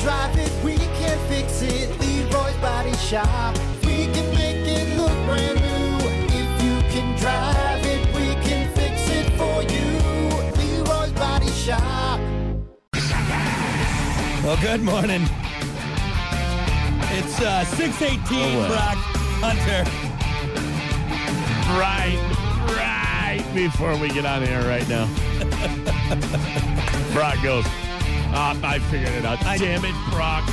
drive it, we can fix it. Leroy's Body Shop. We can make it look brand new. If you can drive it, we can fix it for you. Leroy's Body Shop. Well, good morning. It's uh, 618, Oh, well. Brock Hunter. right, right before we get on air right now. Brock goes, "Ah, I figured it out. I- Damn it, Brock.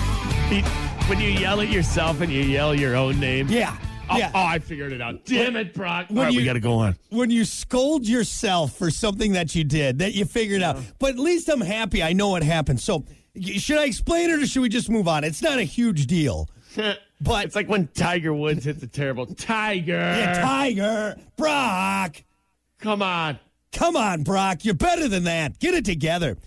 He- when you yell at yourself and you yell your own name. Yeah. Oh, yeah. oh, I figured it out. Damn it, Brock. when All right, you- we got to go on. when you scold yourself for something that you did that you figured out. But at least I'm happy I know what happened. So should I explain it or should we just move on? It's not a huge deal. But It's like when Tiger Woods hits a terrible Tiger. yeah, Tiger, Brock. Come on. Come on, Brock. You're better than that. Get it together.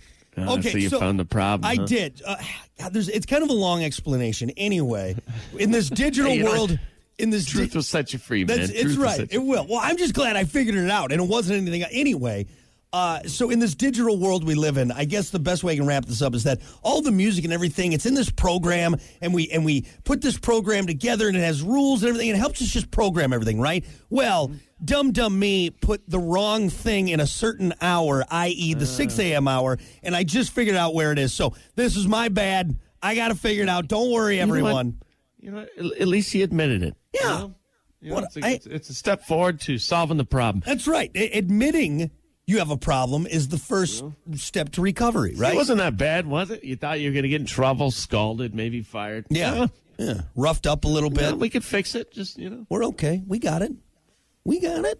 Ah, so you found the problem, I huh? did. Uh, God, there's, it's kind of a long explanation. Anyway, in this digital Hey, you know world, in this di- Truth will set you free, man. That's it's right. It will. Well, I'm just glad I figured it out, and it wasn't anything anyway. Uh, so in this digital world we live in, I guess the best way I can wrap this up is that all the music and everything it's in this program, and we and we put this program together, and it has rules and everything, and it helps us just program everything, right? Well, dumb dumb me put the wrong thing in a certain hour, i.e., the six a.m. hour, and I just figured out where it is. So this is my bad. I got to figure it out. Don't worry, know what? everyone. You know, at- least he admitted it. you Yeah. know? You know, What- it's, a, I- it's, it's a step forward to solving the problem. That's right. A- admitting you have a problem is the first step to recovery, right? It wasn't that bad, was it? You thought you were going to get in trouble, scalded, maybe fired. yeah. yeah. Roughed up a little Yeah, bit. we could fix it. Just you know. We're okay. We got it. We got it.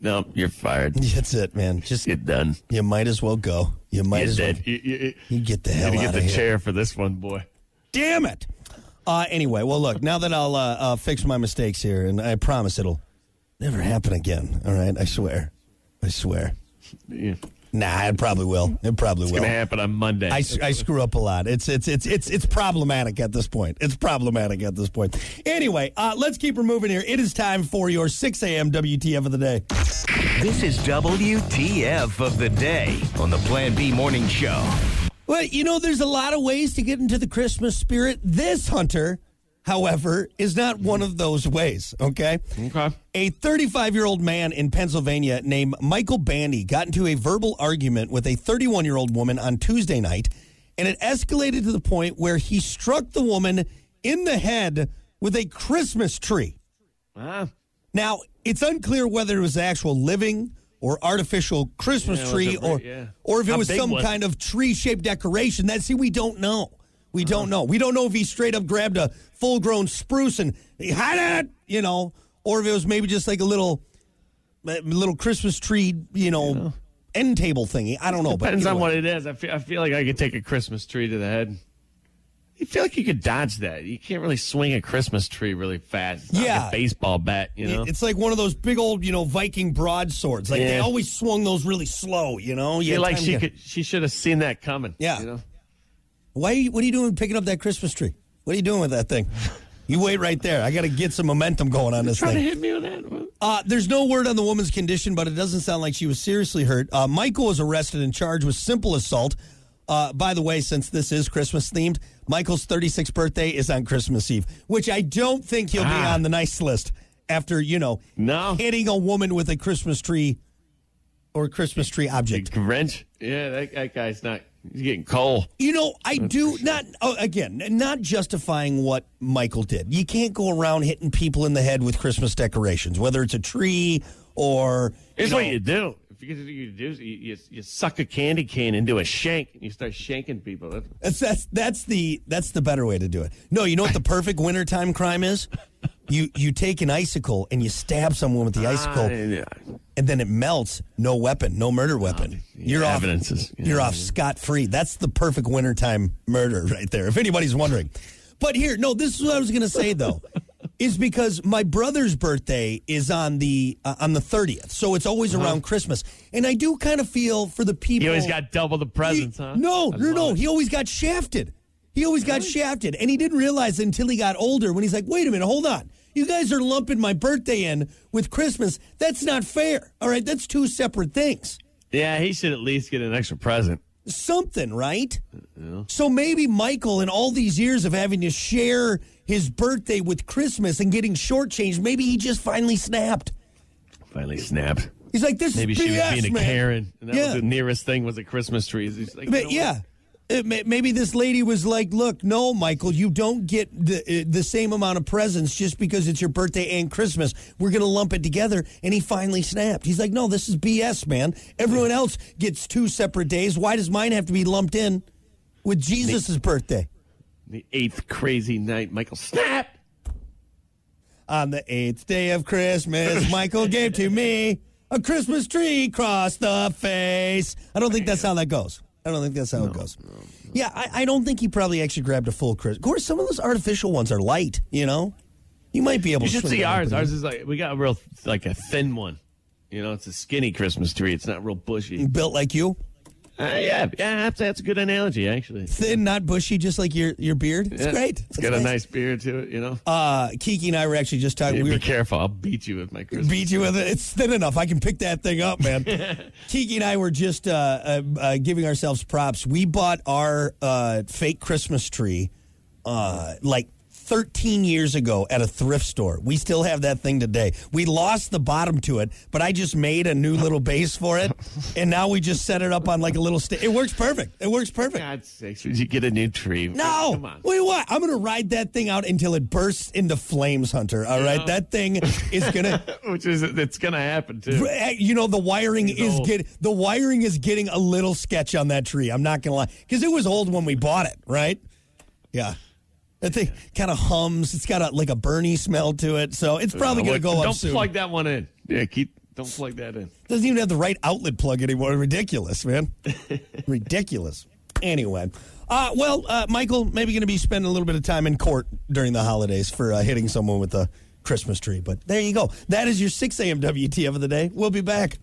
No, you're fired. That's it, man. Just Get done. you might as well go. You might You're as well. You, you, You get the you hell gotta out get the chair for this one, boy. Damn it. Uh, anyway, well, look. Now that I'll uh, uh, fix my mistakes here, and I promise it'll never happen again. All right, I swear. I swear. Yeah. Nah, it probably will. It probably It's will. It's going to happen on Monday. I, I screw up a lot. It's it's it's it's it's problematic at this point. It's problematic at this point. Anyway, uh, let's keep her moving here. It is time for your 6 a.m. WTF of the day. This is WTF of the day on the Plan B Morning Show. Well, you know, there's a lot of ways to get into the Christmas spirit. This hunter, however, is not one of those ways. Okay. okay. A 35 year old man in Pennsylvania named Michael Bandy got into a verbal argument with a 31 year old woman on Tuesday night, and it escalated to the point where he struck the woman in the head with a Christmas tree. Ah, Now, it's unclear whether it was an actual living or artificial Christmas Yeah, tree or yeah. or if it How was some was it? kind of tree-shaped decoration. That see we don't know. We don't know. We don't know if he straight up grabbed a full-grown spruce and he had it, you know, or if it was maybe just like a little a little Christmas tree, you know, end table thingy. I don't know, but depends on way. what it is. I feel, I feel like I could take a Christmas tree to the head. You feel like you could dodge that. You can't really swing a Christmas tree really fast. Yeah. like a baseball bat, you know? It's like one of those big old, you know, Viking broadswords. Like they always swung those really slow, you know. You feel like she to- could. She should have seen that coming. Yeah. You know? Why? Are you, what are you doing picking up that Christmas tree? What are you doing with that thing? You wait right there. I got to get some momentum going on this Trying to thing. hit me with that. Uh, there's no word on the woman's condition, but it doesn't sound like she was seriously hurt. Uh, Michael was arrested and charged with simple assault. Uh, by the way, since this is Christmas themed, Michael's 36th birthday is on Christmas Eve, which I don't think he'll be Ah. on the nice list after, you know, No. hitting a woman with a Christmas tree or Christmas tree object. Grinch. Yeah, that, that guy's not. He's getting coal. You know, I do not, oh, again, not justifying what Michael did. You can't go around hitting people in the head with Christmas decorations, whether it's a tree or. Here's you what you do. If you you do, you, you, suck a candy cane into a shank and you start shanking people. That's- That's, that's that's the that's the better way to do it. No, you know what the perfect wintertime crime is? You you take an icicle and you stab someone with the icicle, Ah, yeah. and then it melts. No weapon, no murder weapon. You're off. yeah. You're off scot free. That's the perfect wintertime murder right there. If anybody's wondering, but here, no, this is what I was going to say though. Is because my brother's birthday is on the uh, on the 30th, so it's always around Christmas, and I do kind of feel for the people. You always got double the presents, He- huh? No, no, no. it. He always got shafted. He always got shafted, and he didn't realize until he got older when he's like, "Wait a minute, hold on. You guys are lumping my birthday in with Christmas. That's not fair. All right, that's two separate things." Yeah, he should at least get an extra present. something, right? So maybe Michael, in all these years of having to share his birthday with Christmas and getting shortchanged, maybe he just finally snapped. Finally snapped. He's like, "This Maybe is she was BS, being a. Karen, and that Yeah. was the nearest thing was a Christmas tree. He's like, you know yeah. May- maybe this lady was like, "Look, no, Michael, you don't get the uh, the same amount of presents just because it's your birthday and Christmas. We're going to lump it together." And he finally snapped. He's like, "No, this is BS, man. Everyone else gets two separate days. Why does mine have to be lumped in with Jesus' birthday?" The eighth crazy night, Michael snapped. On the eighth day of Christmas, Michael gave to me a Christmas tree across the face. I don't think that's how that goes. I don't think that's how it goes. Yeah, I, I don't think he probably actually grabbed a full Christmas. Of course, some of those artificial ones are light, you know? You might be able You to should see ours. Ours is like we got a real like a thin one. You know, it's a skinny Christmas tree. It's not real bushy. built like you. Uh, yeah, yeah, that's, that's a good analogy actually. Thin, not bushy, just like your, your beard. It's Yeah. great. It's It's got a nice. nice beard to it. You know. Uh, Kiki and I were actually just talking. Yeah, we be were careful. I'll beat you with my Christmas. beat you with it. It's thin enough. I can pick that thing up, man. Kiki and I were just uh, uh, uh, giving ourselves props. We bought our uh, fake Christmas tree uh, like 13 years ago at a thrift store. We still have that thing today. We lost the bottom to it, but I just made a new little base for it, and now we just set it up on like a little. Sta- it works perfect. It works perfect. God's sakes, would you get a new tree? No, come on. wait, what? I'm gonna ride that thing out until it bursts into flames, Hunter. All right, that thing is gonna. Which is it's gonna happen too. You know the wiring It's is old. getting the wiring is getting a little sketch on that tree. I'm not gonna lie because it was old when we bought it, right? Yeah, that thing kind of hums. It's got a, like a Bernie smell to it, so it's probably Uh, gonna what- go up Don't plug that one in. Yeah, keep. Don't plug that in. Doesn't even have the right outlet plug anymore. Ridiculous, man. Ridiculous. Anyway, uh, well, uh, Michael, maybe going to be spending a little bit of time in court during the holidays for uh, hitting someone with a Christmas tree. But there you go. That is your 6 a.m. WTF of the day. We'll be back.